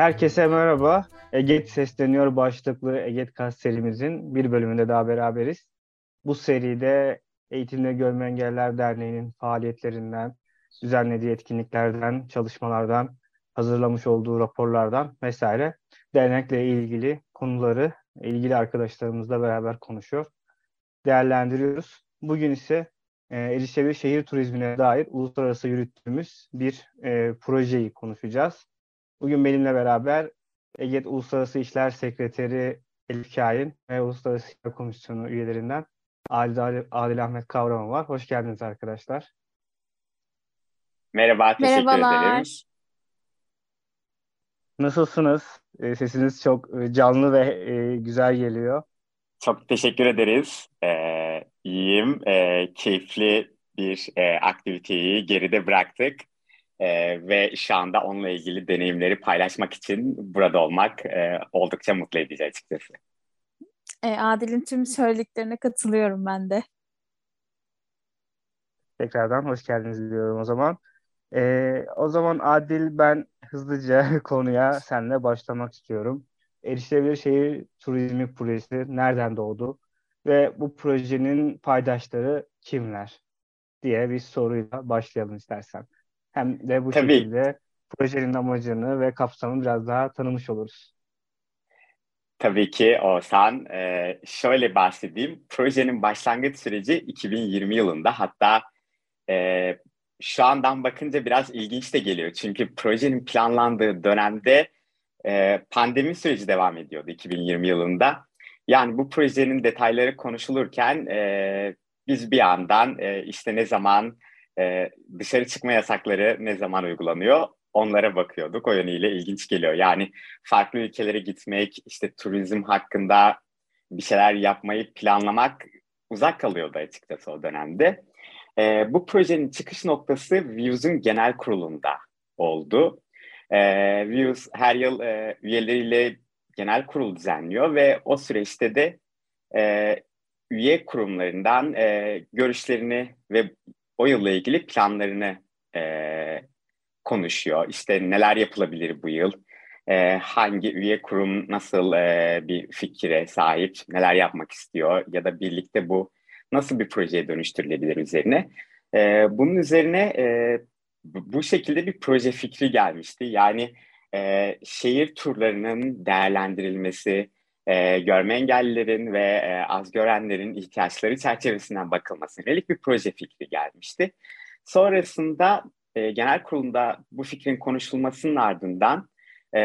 Herkese merhaba. Eget Sesleniyor başlıklı Eget Kas serimizin bir bölümünde daha beraberiz. Bu seride Eğitimde Görme Engeller Derneği'nin faaliyetlerinden, düzenlediği etkinliklerden, çalışmalardan, hazırlamış olduğu raporlardan vesaire dernekle ilgili konuları ilgili arkadaşlarımızla beraber konuşuyor, değerlendiriyoruz. Bugün ise e, erişebilir şehir turizmine dair uluslararası yürüttüğümüz bir e, projeyi konuşacağız. Bugün benimle beraber EGET Uluslararası İşler Sekreteri Elif Kain ve Uluslararası İşler Komisyonu üyelerinden Adil, Adil Ahmet Kavramı var. Hoş geldiniz arkadaşlar. Merhaba, teşekkür Merhabalar. ederim. Nasılsınız? E, sesiniz çok e, canlı ve e, güzel geliyor. Çok teşekkür ederiz. Ee, iyiyim. Ee, keyifli bir e, aktiviteyi geride bıraktık. Ee, ve şu anda onunla ilgili deneyimleri paylaşmak için burada olmak e, oldukça mutlu edici açıkçası. E, Adil'in tüm söylediklerine katılıyorum ben de. Tekrardan hoş geldiniz diyorum o zaman. E, o zaman Adil ben hızlıca konuya seninle başlamak istiyorum. Erişilebilir Şehir Turizmi Projesi nereden doğdu ve bu projenin paydaşları kimler diye bir soruyla başlayalım istersen. Hem de bu Tabii. şekilde projenin amacını ve kapsamını biraz daha tanımış oluruz. Tabii ki Oğuzhan. Ee, şöyle bahsedeyim. Projenin başlangıç süreci 2020 yılında. Hatta e, şu andan bakınca biraz ilginç de geliyor. Çünkü projenin planlandığı dönemde e, pandemi süreci devam ediyordu 2020 yılında. Yani bu projenin detayları konuşulurken e, biz bir yandan e, işte ne zaman e, dışarı çıkma yasakları ne zaman uygulanıyor onlara bakıyorduk. O yönüyle ilginç geliyor. Yani farklı ülkelere gitmek, işte turizm hakkında bir şeyler yapmayı planlamak uzak kalıyordu açıkçası o dönemde. E, bu projenin çıkış noktası Views'un genel kurulunda oldu. E, Views her yıl e, üyeleriyle genel kurul düzenliyor ve o süreçte de e, üye kurumlarından e, görüşlerini ve o yılla ilgili planlarını e, konuşuyor. İşte neler yapılabilir bu yıl, e, hangi üye kurum nasıl e, bir fikire sahip, neler yapmak istiyor ya da birlikte bu nasıl bir projeye dönüştürülebilir üzerine. E, bunun üzerine e, bu şekilde bir proje fikri gelmişti. Yani e, şehir turlarının değerlendirilmesi, e, görme engellilerin ve e, az görenlerin ihtiyaçları çerçevesinden bakılmasına yönelik bir proje fikri gelmişti. Sonrasında e, genel kurulunda bu fikrin konuşulmasının ardından e,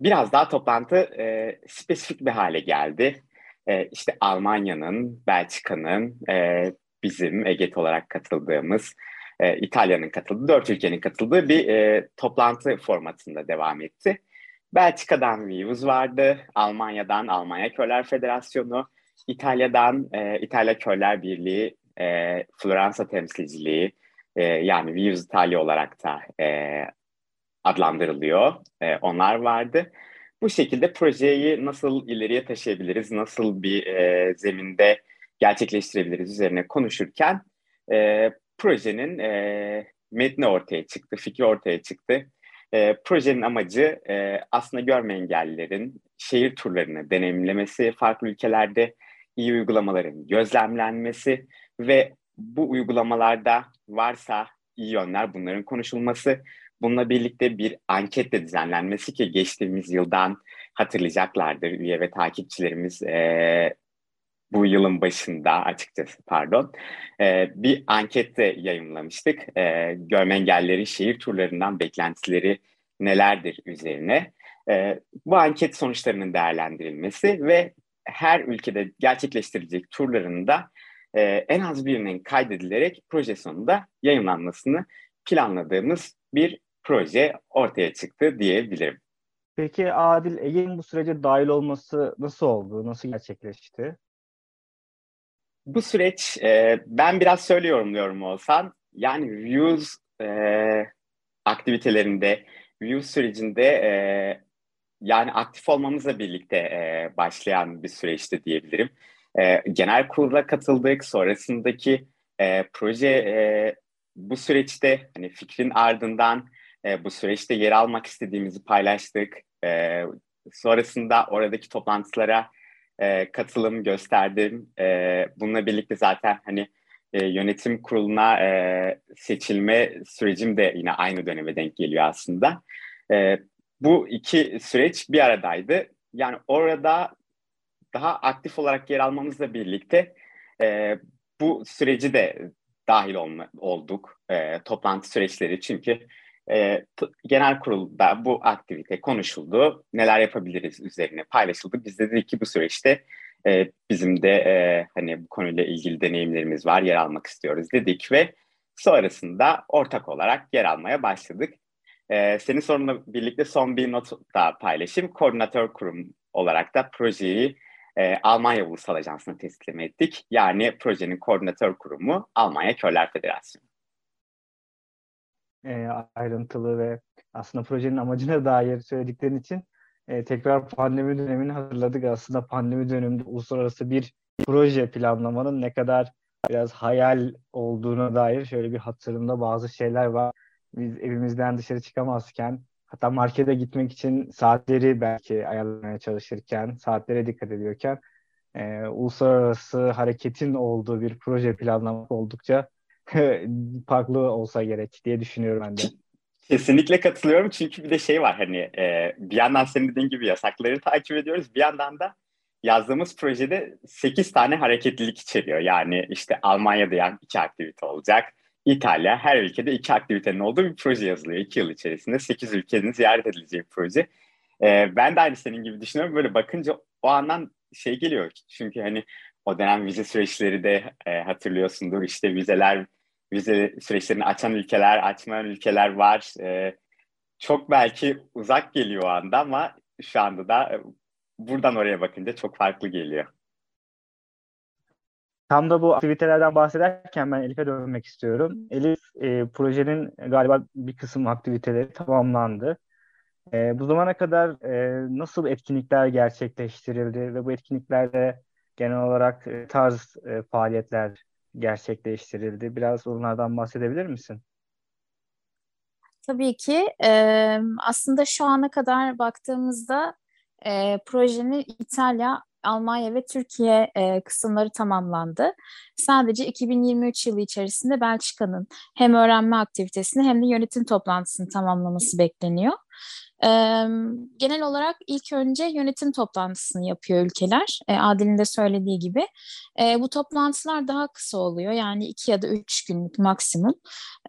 biraz daha toplantı e, spesifik bir hale geldi. E, işte Almanya'nın, Belçika'nın, e, bizim EGET olarak katıldığımız, e, İtalya'nın katıldığı, dört ülkenin katıldığı bir e, toplantı formatında devam etti. Belçika'dan Views vardı, Almanya'dan Almanya Körler Federasyonu, İtalya'dan e, İtalya Körler Birliği, e, Floransa temsilciliği, e, yani Views İtalya olarak da e, adlandırılıyor. E, onlar vardı. Bu şekilde projeyi nasıl ileriye taşıyabiliriz, nasıl bir e, zeminde gerçekleştirebiliriz üzerine konuşurken e, projenin e, metni ortaya çıktı, fikri ortaya çıktı. E, projenin amacı e, aslında görme engellilerin şehir turlarını deneyimlemesi, farklı ülkelerde iyi uygulamaların gözlemlenmesi ve bu uygulamalarda varsa iyi yönler bunların konuşulması. Bununla birlikte bir anket de düzenlenmesi ki geçtiğimiz yıldan hatırlayacaklardır üye ve takipçilerimiz e, bu yılın başında açıkçası pardon e, bir anket de yayınlamıştık. E, görme engellilerin şehir turlarından beklentileri nelerdir üzerine. E, bu anket sonuçlarının değerlendirilmesi ve her ülkede gerçekleştirilecek turların da e, en az birinin kaydedilerek proje sonunda yayınlanmasını planladığımız bir proje ortaya çıktı diyebilirim. Peki Adil, Ege'nin bu sürece dahil olması nasıl oldu? Nasıl gerçekleşti? Bu süreç e, ben biraz söylüyorum diyorum olsan. Yani views e, aktivitelerinde, views sürecinde e, yani aktif olmamızla birlikte e, başlayan bir süreçti diyebilirim. E, genel kurula katıldık. Sonrasındaki e, proje e, bu süreçte hani fikrin ardından e, bu süreçte yer almak istediğimizi paylaştık. E, sonrasında oradaki toplantılara e, katılım gösterdim. E, bununla birlikte zaten hani e, yönetim kuruluna e, seçilme sürecim de yine aynı döneme denk geliyor aslında. E, bu iki süreç bir aradaydı. Yani orada daha aktif olarak yer almamızla birlikte e, bu süreci de dahil olma, olduk. E, toplantı süreçleri çünkü e, genel kurulda bu aktivite konuşuldu. Neler yapabiliriz üzerine paylaşıldı. Biz de dedik ki bu süreçte e, bizim de e, hani bu konuyla ilgili deneyimlerimiz var, yer almak istiyoruz dedik ve sonrasında ortak olarak yer almaya başladık. E, senin sorunla birlikte son bir not da paylaşayım. Koordinatör kurum olarak da projeyi e, Almanya Ulusal Ajansı'na teslim ettik. Yani projenin koordinatör kurumu Almanya Körler Federasyonu. E, ayrıntılı ve aslında projenin amacına dair söylediklerin için e, tekrar pandemi dönemini hatırladık. Aslında pandemi döneminde uluslararası bir proje planlamanın ne kadar biraz hayal olduğuna dair şöyle bir hatırımda bazı şeyler var. Biz evimizden dışarı çıkamazken hatta markete gitmek için saatleri belki ayarlamaya çalışırken, saatlere dikkat ediyorken e, uluslararası hareketin olduğu bir proje planlamak oldukça farklı olsa gerek diye düşünüyorum ben de. Kesinlikle katılıyorum çünkü bir de şey var hani e, bir yandan senin dediğin gibi yasakları takip ediyoruz bir yandan da yazdığımız projede 8 tane hareketlilik içeriyor. Yani işte Almanya'da iki aktivite olacak. İtalya her ülkede iki aktivitenin olduğu bir proje yazılıyor. iki yıl içerisinde 8 ülkenin ziyaret edilecek bir proje. E, ben de aynı senin gibi düşünüyorum. Böyle bakınca o andan şey geliyor. Çünkü hani o dönem vize süreçleri de e, hatırlıyorsundur. İşte vizeler vize süreçlerini açan ülkeler, açmayan ülkeler var. E, çok belki uzak geliyor o anda ama şu anda da e, buradan oraya bakınca çok farklı geliyor. Tam da bu aktivitelerden bahsederken ben Elif'e dönmek istiyorum. Elif, e, projenin galiba bir kısım aktiviteleri tamamlandı. E, bu zamana kadar e, nasıl etkinlikler gerçekleştirildi ve bu etkinliklerde genel olarak e, tarz e, faaliyetler gerçekleştirildi. Biraz onlardan bahsedebilir misin? Tabii ki. Aslında şu ana kadar baktığımızda projenin İtalya, Almanya ve Türkiye kısımları tamamlandı. Sadece 2023 yılı içerisinde Belçika'nın hem öğrenme aktivitesini hem de yönetim toplantısını tamamlaması bekleniyor. E, genel olarak ilk önce yönetim toplantısını yapıyor ülkeler. E, Adil'in de söylediği gibi. E, bu toplantılar daha kısa oluyor. Yani iki ya da üç günlük maksimum.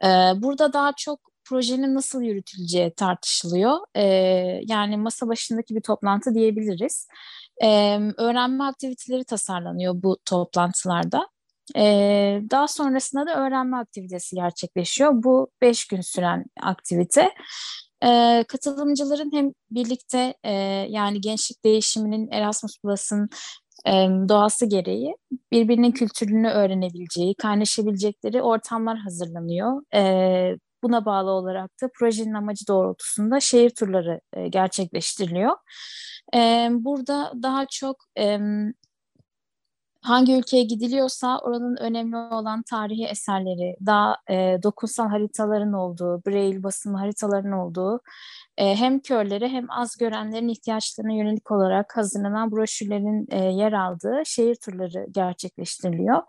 E, burada daha çok projenin nasıl yürütüleceği tartışılıyor. E, yani masa başındaki bir toplantı diyebiliriz. E, öğrenme aktiviteleri tasarlanıyor bu toplantılarda. Ee, daha sonrasında da öğrenme aktivitesi gerçekleşiyor. Bu beş gün süren aktivite. Ee, katılımcıların hem birlikte e, yani gençlik değişiminin Erasmus Plus'ın e, doğası gereği birbirinin kültürünü öğrenebileceği, kaynaşabilecekleri ortamlar hazırlanıyor. E, buna bağlı olarak da projenin amacı doğrultusunda şehir turları e, gerçekleştiriliyor. E, burada daha çok e, hangi ülkeye gidiliyorsa oranın önemli olan tarihi eserleri, daha e, dokunsal haritaların olduğu, braille basımı haritaların olduğu, e, hem körlere hem az görenlerin ihtiyaçlarına yönelik olarak hazırlanan broşürlerin e, yer aldığı şehir turları gerçekleştiriliyor.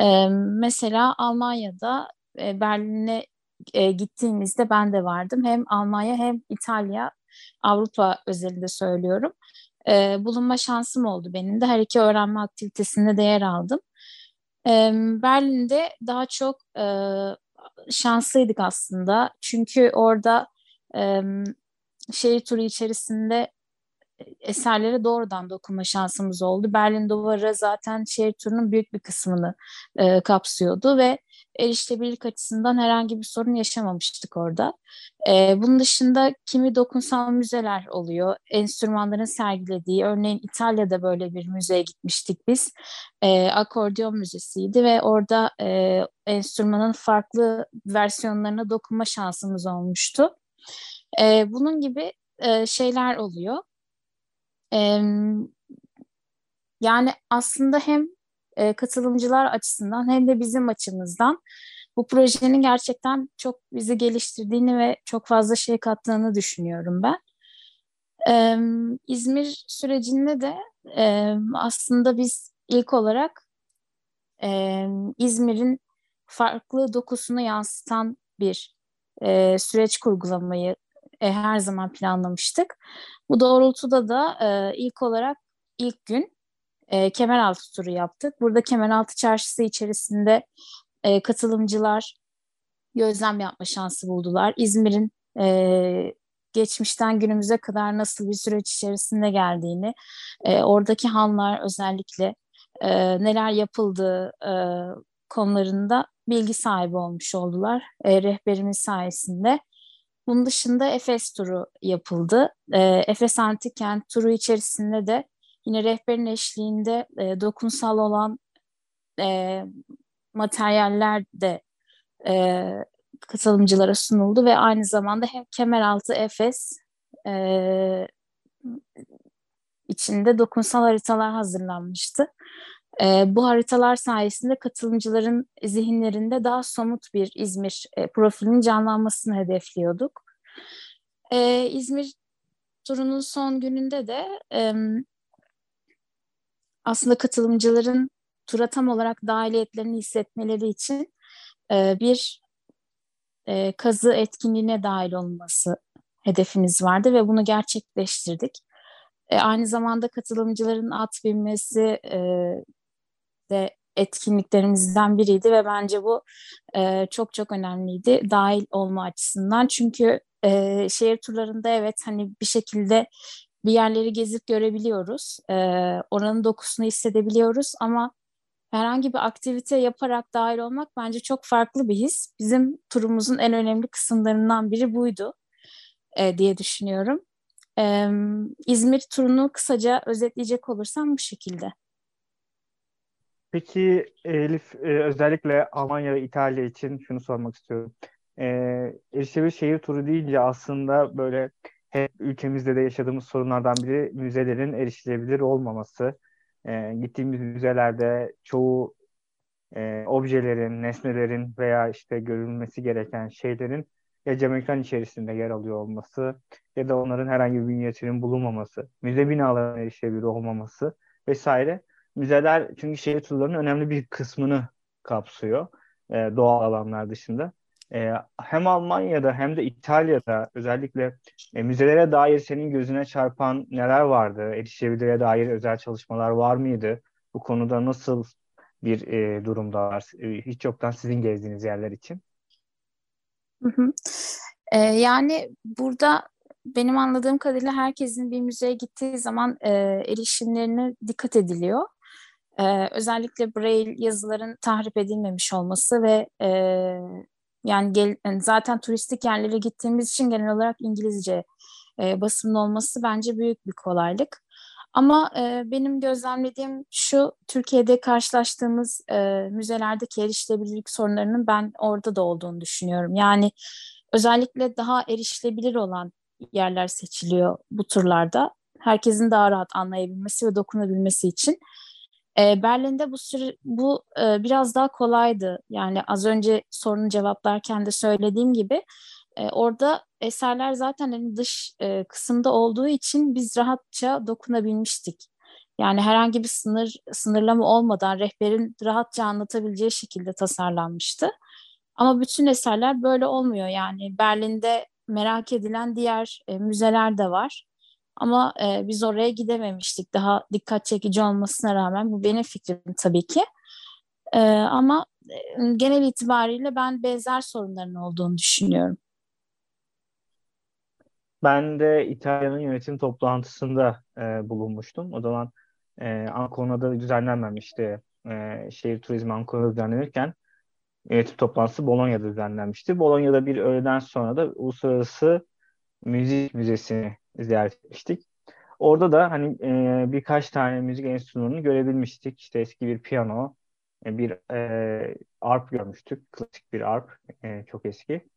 E, mesela Almanya'da e, Berlin'e e, gittiğimizde ben de vardım. Hem Almanya hem İtalya, Avrupa özelinde söylüyorum e, bulunma şansım oldu benim de. Her iki öğrenme aktivitesinde de yer aldım. E, Berlin'de daha çok e, şanslıydık aslında. Çünkü orada e, şehir turu içerisinde eserlere doğrudan dokunma şansımız oldu. Berlin Duvarı zaten şehir turunun büyük bir kısmını e, kapsıyordu ve erişilebilirlik açısından herhangi bir sorun yaşamamıştık orada. E, bunun dışında kimi dokunsal müzeler oluyor. Enstrümanların sergilediği, örneğin İtalya'da böyle bir müzeye gitmiştik biz. E, akordeon müzesiydi ve orada e, enstrümanın farklı versiyonlarına dokunma şansımız olmuştu. E, bunun gibi e, şeyler oluyor. E, yani aslında hem e, katılımcılar açısından hem de bizim açımızdan bu projenin gerçekten çok bizi geliştirdiğini ve çok fazla şey kattığını düşünüyorum ben. Ee, İzmir sürecinde de e, aslında biz ilk olarak e, İzmir'in farklı dokusunu yansıtan bir e, süreç kurgulamayı e, her zaman planlamıştık. Bu doğrultuda da e, ilk olarak ilk gün e, Kemeraltı turu yaptık. Burada Kemeraltı Çarşısı içerisinde e, katılımcılar gözlem yapma şansı buldular. İzmir'in e, geçmişten günümüze kadar nasıl bir süreç içerisinde geldiğini, e, oradaki hanlar özellikle e, neler yapıldığı e, konularında bilgi sahibi olmuş oldular e, rehberimiz sayesinde. Bunun dışında Efes turu yapıldı. E, Efes Antik Kent turu içerisinde de Yine rehberin eşliğinde e, dokunsal olan e, materyaller de e, katılımcılara sunuldu ve aynı zamanda hem Kemeraltı Efes e, içinde dokunsal haritalar hazırlanmıştı. E, bu haritalar sayesinde katılımcıların zihinlerinde daha somut bir İzmir e, profilinin canlanmasını hedefliyorduk. E, İzmir turunun son gününde de e, aslında katılımcıların tura tam olarak dahiliyetlerini hissetmeleri için e, bir e, kazı etkinliğine dahil olması hedefimiz vardı ve bunu gerçekleştirdik. E, aynı zamanda katılımcıların at binmesi e, de etkinliklerimizden biriydi ve bence bu e, çok çok önemliydi dahil olma açısından. Çünkü e, şehir turlarında evet hani bir şekilde bir yerleri gezip görebiliyoruz. E, oranın dokusunu hissedebiliyoruz ama herhangi bir aktivite yaparak dahil olmak bence çok farklı bir his. Bizim turumuzun en önemli kısımlarından biri buydu e, diye düşünüyorum. E, İzmir turunu kısaca özetleyecek olursam bu şekilde. Peki Elif özellikle Almanya ve İtalya için şunu sormak istiyorum. E, erişebilir şehir turu deyince aslında böyle hep ülkemizde de yaşadığımız sorunlardan biri müzelerin erişilebilir olmaması. E, gittiğimiz müzelerde çoğu e, objelerin, nesnelerin veya işte görülmesi gereken şeylerin ya cam ekran içerisinde yer alıyor olması ya da onların herhangi bir bünyesinin bulunmaması, müze binalarına erişilebilir olmaması vesaire. Müzeler çünkü şehir turlarının önemli bir kısmını kapsıyor e, doğal alanlar dışında e, hem Almanya'da hem de İtalya'da özellikle e, müzelere dair senin gözüne çarpan neler vardı? Erişebilirliğe dair özel çalışmalar var mıydı? Bu konuda nasıl bir e, durumdalar? E, hiç yoktan sizin gezdiğiniz yerler için. Hı hı. E, yani burada benim anladığım kadarıyla herkesin bir müzeye gittiği zaman e, erişimlerine dikkat ediliyor. Ee, özellikle Braille yazıların tahrip edilmemiş olması ve e, yani, gel, yani zaten turistik yerlere gittiğimiz için genel olarak İngilizce e, basımın olması bence büyük bir kolaylık. Ama e, benim gözlemlediğim şu, Türkiye'de karşılaştığımız e, müzelerdeki erişilebilirlik sorunlarının ben orada da olduğunu düşünüyorum. Yani özellikle daha erişilebilir olan yerler seçiliyor bu turlarda. Herkesin daha rahat anlayabilmesi ve dokunabilmesi için. E, Berlin'de bu süre, bu e, biraz daha kolaydı. Yani az önce sorunu cevaplarken de söylediğim gibi e, orada eserler zaten hani dış e, kısımda olduğu için biz rahatça dokunabilmiştik. Yani herhangi bir sınır sınırlama olmadan rehberin rahatça anlatabileceği şekilde tasarlanmıştı. Ama bütün eserler böyle olmuyor. Yani Berlin'de merak edilen diğer e, müzeler de var. Ama e, biz oraya gidememiştik. Daha dikkat çekici olmasına rağmen bu benim fikrim tabii ki. E, ama e, genel itibariyle ben benzer sorunların olduğunu düşünüyorum. Ben de İtalya'nın yönetim toplantısında e, bulunmuştum. O zaman e, Ancona'da düzenlenmemişti. E, şehir turizmi Ancona'da düzenlenirken yönetim toplantısı Bolonya'da düzenlenmişti. Bolonya'da bir öğleden sonra da Uluslararası Müzik Müzesi'ni ziyaret etmiştik. Orada da hani e, birkaç tane müzik enstrümanını görebilmiştik. İşte eski bir piyano, e, bir e, arp görmüştük. Klasik bir arp, e, çok eski.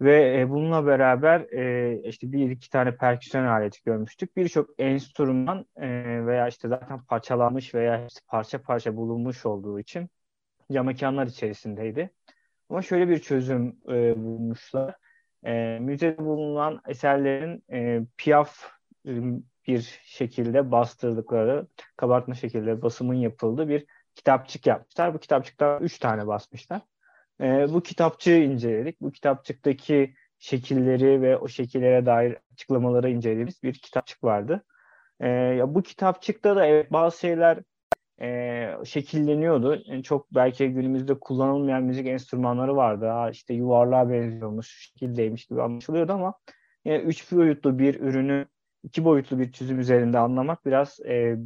Ve e, bununla beraber e, işte bir iki tane perküsyon aleti görmüştük. Birçok enstrüman e, veya işte zaten parçalanmış veya işte parça parça bulunmuş olduğu için cam mekanlar içerisindeydi. Ama şöyle bir çözüm e, bulmuşlar. E, müzede bulunan eserlerin e, Piaf e, bir şekilde bastırdıkları, kabartma şekilde basımın yapıldığı bir kitapçık yapmışlar. Bu kitapçıktan üç tane basmışlar. E, bu kitapçığı inceledik. Bu kitapçıktaki şekilleri ve o şekillere dair açıklamaları incelediğimiz bir kitapçık vardı. E, ya bu kitapçıkta da evet bazı şeyler e, şekilleniyordu. Yani çok belki günümüzde kullanılmayan müzik enstrümanları vardı. Ha, işte yuvarlığa benziyormuş, şekildeymiş gibi anlaşılıyordu ama yani üç boyutlu bir ürünü iki boyutlu bir çözüm üzerinde anlamak biraz e,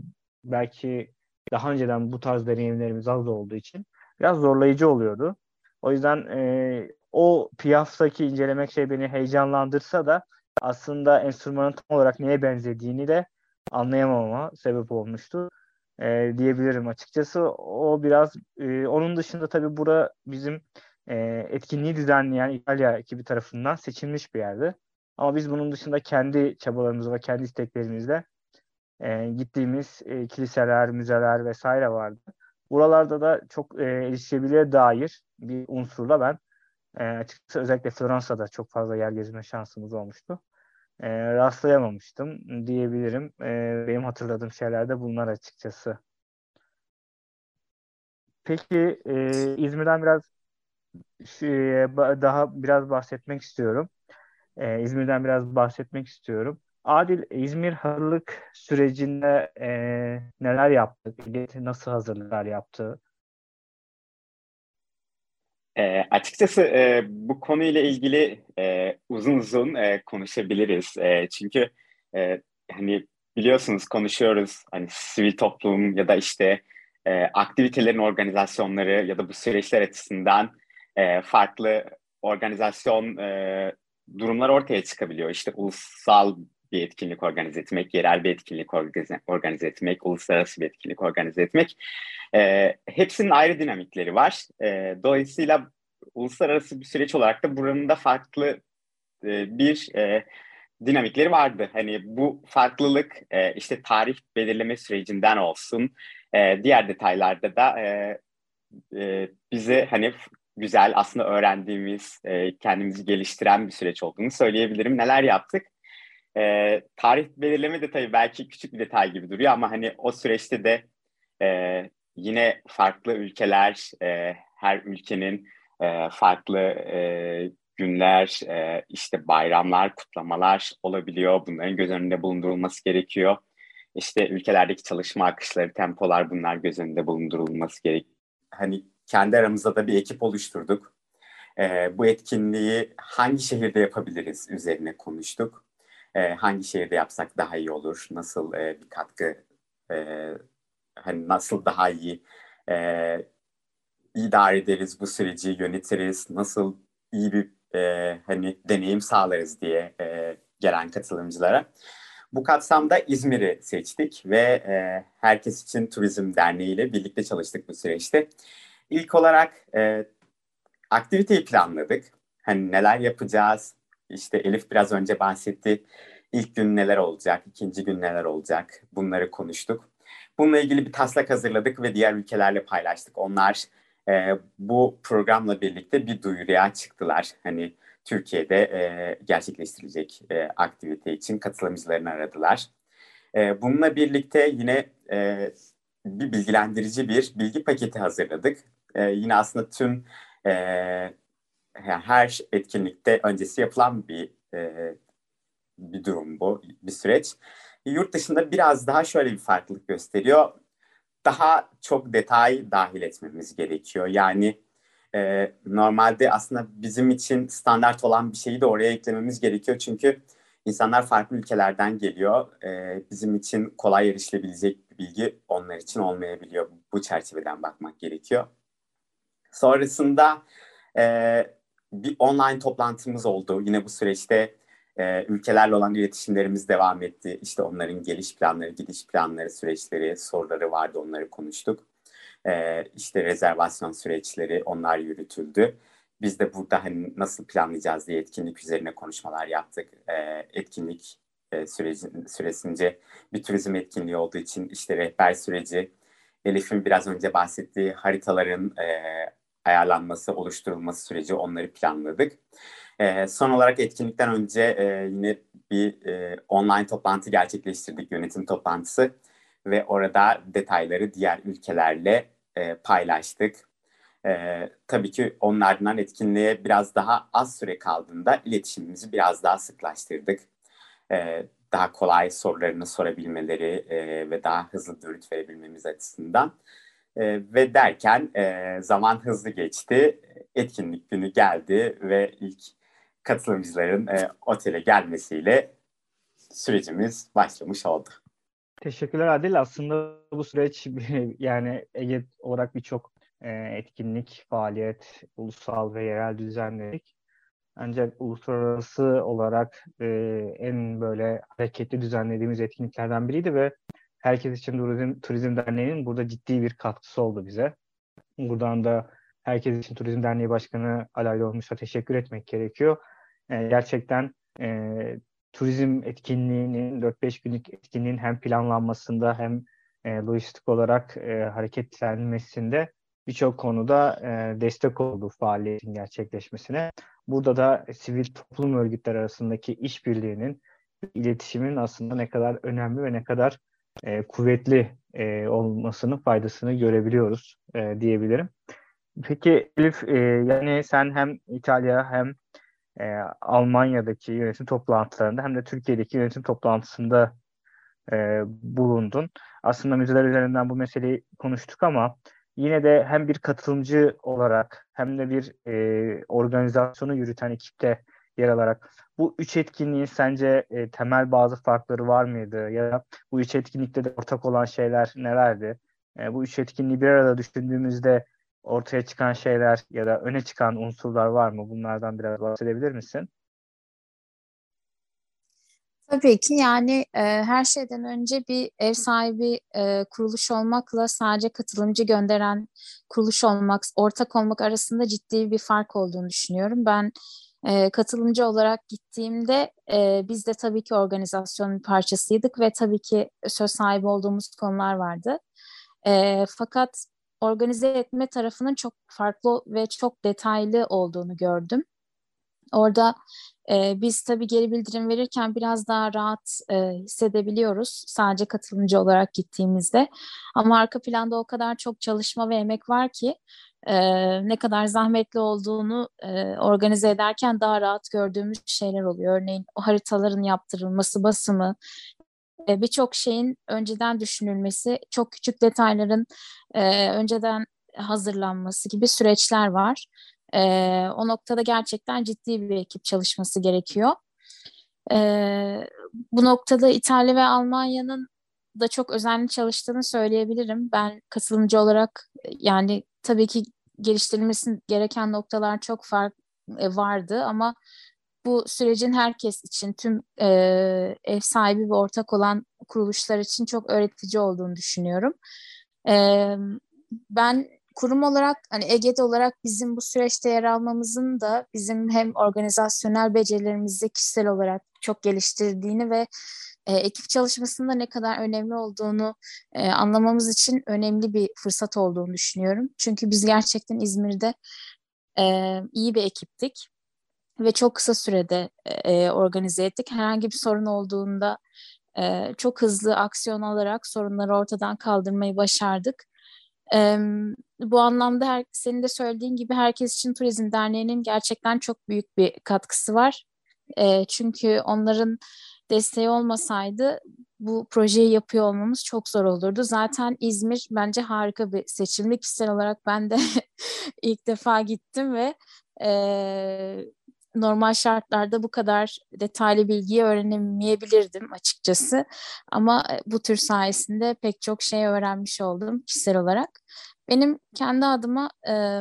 belki daha önceden bu tarz deneyimlerimiz az olduğu için biraz zorlayıcı oluyordu. O yüzden e, o Piaf'taki incelemek şey beni heyecanlandırsa da aslında enstrümanın tam olarak neye benzediğini de anlayamama sebep olmuştu e, diyebilirim açıkçası. O biraz e, onun dışında tabii bura bizim e, etkinliği düzenleyen İtalya ekibi tarafından seçilmiş bir yerdi. Ama biz bunun dışında kendi çabalarımızla ve kendi isteklerimizle e, gittiğimiz e, kiliseler, müzeler vesaire vardı. Buralarda da çok e, erişebilirliğe dair bir unsurla ben e, açıkçası özellikle Floransa'da çok fazla yer gezme şansımız olmuştu. E, rastlayamamıştım diyebilirim. E, benim hatırladığım şeyler de bunlar açıkçası. Peki e, İzmir'den biraz şey, daha biraz bahsetmek istiyorum. E, İzmir'den biraz bahsetmek istiyorum. Adil, İzmir hazırlık sürecinde e, neler yaptı? Nasıl hazırlıklar yaptı? E, açıkçası e, bu konuyla ilgili e, uzun uzun e, konuşabiliriz. E, çünkü e, hani biliyorsunuz konuşuyoruz hani sivil toplum ya da işte e, aktivitelerin organizasyonları ya da bu süreçler açısından e, farklı organizasyon e, durumlar ortaya çıkabiliyor. İşte ulusal bir etkinlik organize etmek, yerel bir etkinlik organize, etmek, uluslararası bir etkinlik organize etmek. E, hepsinin ayrı dinamikleri var. E, dolayısıyla uluslararası bir süreç olarak da buranın da farklı e, bir e, dinamikleri vardı. Hani bu farklılık e, işte tarih belirleme sürecinden olsun, e, diğer detaylarda da e, e, bize hani güzel aslında öğrendiğimiz, e, kendimizi geliştiren bir süreç olduğunu söyleyebilirim. Neler yaptık? E, tarih belirleme de tabii belki küçük bir detay gibi duruyor ama hani o süreçte de e, yine farklı ülkeler, e, her ülkenin e, farklı e, günler, e, işte bayramlar, kutlamalar olabiliyor. Bunların göz önünde bulundurulması gerekiyor. İşte ülkelerdeki çalışma akışları, tempolar bunlar göz önünde bulundurulması gerek. Hani kendi aramızda da bir ekip oluşturduk. E, bu etkinliği hangi şehirde yapabiliriz üzerine konuştuk. E, hangi şehirde yapsak daha iyi olur, nasıl e, bir katkı, e, hani nasıl daha iyi e, idare ederiz bu süreci, yönetiriz, nasıl iyi bir e, hani deneyim sağlarız diye e, gelen katılımcılara. Bu kapsamda İzmir'i seçtik ve e, Herkes için Turizm Derneği ile birlikte çalıştık bu süreçte. İlk olarak e, aktiviteyi planladık. Hani neler yapacağız? İşte Elif biraz önce bahsetti. İlk gün neler olacak, ikinci gün neler olacak bunları konuştuk. Bununla ilgili bir taslak hazırladık ve diğer ülkelerle paylaştık. Onlar e, bu programla birlikte bir duyuruya çıktılar. Hani Türkiye'de e, gerçekleştirilecek e, aktivite için katılımcılarını aradılar. E, bununla birlikte yine e, bir bilgilendirici bir bilgi paketi hazırladık. E, yine aslında tüm e, her etkinlikte öncesi yapılan bir e, bir durum bu, bir süreç. Yurt dışında biraz daha şöyle bir farklılık gösteriyor daha çok detay dahil etmemiz gerekiyor. Yani e, normalde aslında bizim için standart olan bir şeyi de oraya eklememiz gerekiyor. Çünkü insanlar farklı ülkelerden geliyor. E, bizim için kolay erişilebilecek bir bilgi onlar için olmayabiliyor. Bu çerçeveden bakmak gerekiyor. Sonrasında e, bir online toplantımız oldu. Yine bu süreçte e, ülkelerle olan iletişimlerimiz devam etti. İşte onların geliş planları, gidiş planları, süreçleri, soruları vardı onları konuştuk. E, işte rezervasyon süreçleri onlar yürütüldü. Biz de burada hani nasıl planlayacağız diye etkinlik üzerine konuşmalar yaptık. E, etkinlik e, süreci, süresince bir turizm etkinliği olduğu için işte rehber süreci, Elif'in biraz önce bahsettiği haritaların e, ayarlanması, oluşturulması süreci onları planladık. E, son olarak etkinlikten önce e, yine bir e, online toplantı gerçekleştirdik, yönetim toplantısı ve orada detayları diğer ülkelerle e, paylaştık. E, tabii ki onlardan etkinliğe biraz daha az süre kaldığında iletişimimizi biraz daha sıklaştırdık. E, daha kolay sorularını sorabilmeleri e, ve daha hızlı dönüt verebilmemiz açısından. E, ve derken e, zaman hızlı geçti. Etkinlik günü geldi ve ilk katılımcıların e, otele gelmesiyle sürecimiz başlamış oldu. Teşekkürler Adil. Aslında bu süreç yani Ege olarak birçok e, etkinlik, faaliyet, ulusal ve yerel düzenledik. Ancak uluslararası olarak e, en böyle hareketli düzenlediğimiz etkinliklerden biriydi ve Herkes için Turizm, Turizm Derneği'nin burada ciddi bir katkısı oldu bize. Buradan da Herkes için Turizm Derneği Başkanı Alaylı Olmuş'a teşekkür etmek gerekiyor. E, gerçekten e, turizm etkinliğinin, 4-5 günlük etkinliğin hem planlanmasında hem e, lojistik olarak e, hareketlenmesinde birçok konuda e, destek oldu faaliyetin gerçekleşmesine. Burada da sivil toplum örgütleri arasındaki işbirliğinin, iletişimin aslında ne kadar önemli ve ne kadar e, kuvvetli e, olmasının faydasını görebiliyoruz e, diyebilirim. Peki Elif, e, yani sen hem İtalya hem e, Almanya'daki yönetim toplantılarında hem de Türkiye'deki yönetim toplantısında e, bulundun. Aslında müzeler üzerinden bu meseleyi konuştuk ama yine de hem bir katılımcı olarak hem de bir e, organizasyonu yürüten ekipte yer alarak bu üç etkinliğin sence e, temel bazı farkları var mıydı? Ya bu üç etkinlikte de ortak olan şeyler nelerdi? E, bu üç etkinliği bir arada düşündüğümüzde ortaya çıkan şeyler ya da öne çıkan unsurlar var mı? Bunlardan biraz bahsedebilir misin? Tabii ki yani e, her şeyden önce bir ev sahibi e, kuruluş olmakla sadece katılımcı gönderen kuruluş olmak, ortak olmak arasında ciddi bir fark olduğunu düşünüyorum. Ben e, katılımcı olarak gittiğimde e, biz de tabii ki organizasyonun parçasıydık ve tabii ki söz sahibi olduğumuz konular vardı. E, fakat organize etme tarafının çok farklı ve çok detaylı olduğunu gördüm. Orada e, biz tabii geri bildirim verirken biraz daha rahat e, hissedebiliyoruz sadece katılımcı olarak gittiğimizde. Ama arka planda o kadar çok çalışma ve emek var ki e, ne kadar zahmetli olduğunu e, organize ederken daha rahat gördüğümüz şeyler oluyor. Örneğin o haritaların yaptırılması, basımı, e, birçok şeyin önceden düşünülmesi, çok küçük detayların e, önceden hazırlanması gibi süreçler var. E, o noktada gerçekten ciddi bir ekip çalışması gerekiyor. E, bu noktada İtalya ve Almanya'nın da çok özenli çalıştığını söyleyebilirim. Ben katılımcı olarak yani tabii ki geliştirilmesi gereken noktalar çok fark e, vardı ama bu sürecin herkes için tüm e, ev sahibi ve ortak olan kuruluşlar için çok öğretici olduğunu düşünüyorum. E, ben kurum olarak hani EGED olarak bizim bu süreçte yer almamızın da bizim hem organizasyonel becerilerimizi kişisel olarak çok geliştirdiğini ve e, ekip çalışmasında ne kadar önemli olduğunu e, anlamamız için önemli bir fırsat olduğunu düşünüyorum. Çünkü biz gerçekten İzmir'de e, iyi bir ekiptik ve çok kısa sürede e, organize ettik. Herhangi bir sorun olduğunda e, çok hızlı aksiyon alarak sorunları ortadan kaldırmayı başardık. E, bu anlamda her, senin de söylediğin gibi Herkes için Turizm Derneği'nin gerçekten çok büyük bir katkısı var. E, çünkü onların desteği olmasaydı bu projeyi yapıyor olmamız çok zor olurdu. Zaten İzmir bence harika bir seçimli. Kişisel olarak ben de ilk defa gittim ve e, normal şartlarda bu kadar detaylı bilgiyi öğrenemeyebilirdim açıkçası. Ama bu tür sayesinde pek çok şey öğrenmiş oldum kişisel olarak. Benim kendi adıma e,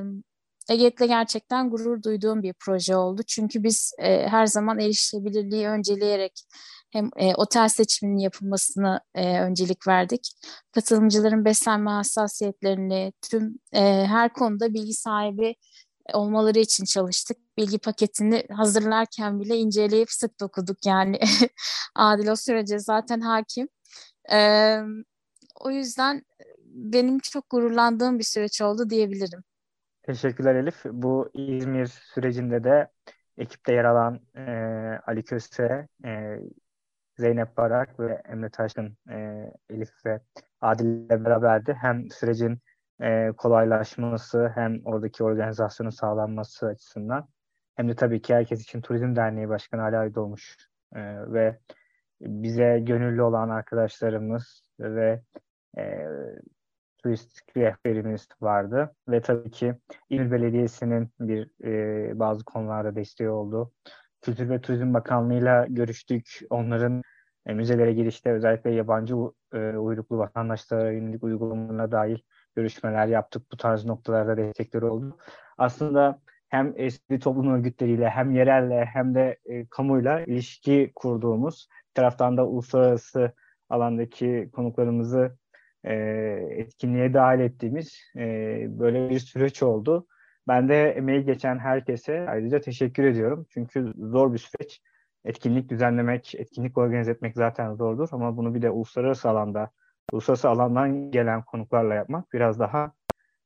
Eget'le gerçekten gurur duyduğum bir proje oldu. Çünkü biz e, her zaman erişilebilirliği önceleyerek hem e, otel seçiminin yapılmasını e, öncelik verdik. Katılımcıların beslenme hassasiyetlerini tüm e, her konuda bilgi sahibi olmaları için çalıştık. Bilgi paketini hazırlarken bile inceleyip sık dokuduk yani. Adil o sürece zaten hakim. E, o yüzden benim çok gururlandığım bir süreç oldu diyebilirim. Teşekkürler Elif. Bu İzmir sürecinde de ekipte yer alan e, Ali Köse, e, Zeynep Barak ve Emre Taşkın, e, Elif ve Adil ile beraberdi. Hem sürecin e, kolaylaşması hem oradaki organizasyonun sağlanması açısından hem de tabii ki herkes için Turizm Derneği Başkanı Ali Aydoğmuş e, ve bize gönüllü olan arkadaşlarımız ve e, turistik rehberimiz vardı ve tabii ki İzmir Belediyesi'nin bir e, bazı konularda desteği oldu. Kültür ve Turizm Bakanlığı'yla görüştük. Onların e, müzelere girişte özellikle yabancı e, uyruklu vatandaşlara yönelik uygulamalarına dair görüşmeler yaptık. Bu tarz noktalarda destekleri oldu. Aslında hem eski toplum örgütleriyle hem yerelle hem de e, kamuyla ilişki kurduğumuz bir taraftan da uluslararası alandaki konuklarımızı e, etkinliğe dahil ettiğimiz e, böyle bir süreç oldu. Ben de emeği geçen herkese ayrıca teşekkür ediyorum. Çünkü zor bir süreç. Etkinlik düzenlemek, etkinlik organize etmek zaten zordur ama bunu bir de uluslararası alanda, uluslararası alandan gelen konuklarla yapmak biraz daha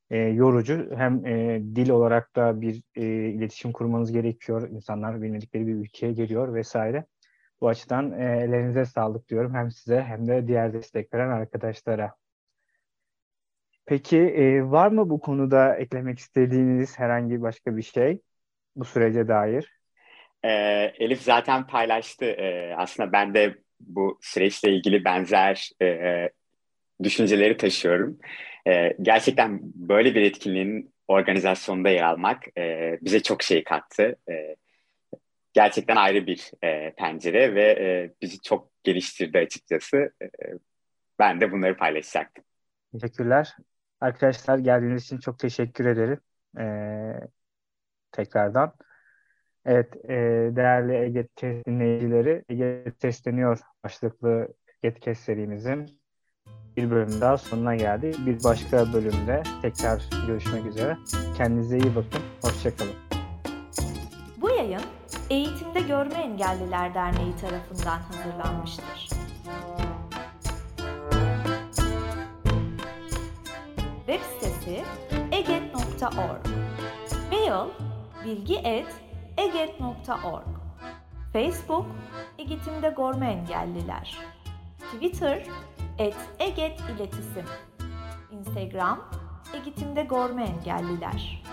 e, yorucu. Hem e, dil olarak da bir e, iletişim kurmanız gerekiyor. İnsanlar bilmedikleri bir ülkeye geliyor vesaire. Bu açıdan e, ellerinize sağlık diyorum hem size hem de diğer destek veren arkadaşlara. Peki e, var mı bu konuda eklemek istediğiniz herhangi başka bir şey bu sürece dair? E, Elif zaten paylaştı. E, aslında ben de bu süreçle ilgili benzer e, düşünceleri taşıyorum. E, gerçekten böyle bir etkinliğin organizasyonunda yer almak e, bize çok şey kattı. E, gerçekten ayrı bir e, pencere ve e, bizi çok geliştirdi açıkçası. E, ben de bunları paylaşacaktım. Teşekkürler. Arkadaşlar geldiğiniz için çok teşekkür ederim. Ee, tekrardan. Evet, e, değerli Ege Kes dinleyicileri, Ege Sesleniyor başlıklı Ege Kes serimizin bir bölüm daha sonuna geldi. Bir başka bölümde tekrar görüşmek üzere. Kendinize iyi bakın. Hoşçakalın. Bu yayın Eğitimde Görme Engelliler Derneği tarafından hazırlanmıştır. Web sitesi eget.org Mail bilgi.eget.org Facebook Eğitimde Görme Engelliler Twitter et Eget İletisim Instagram Eğitimde Görme Engelliler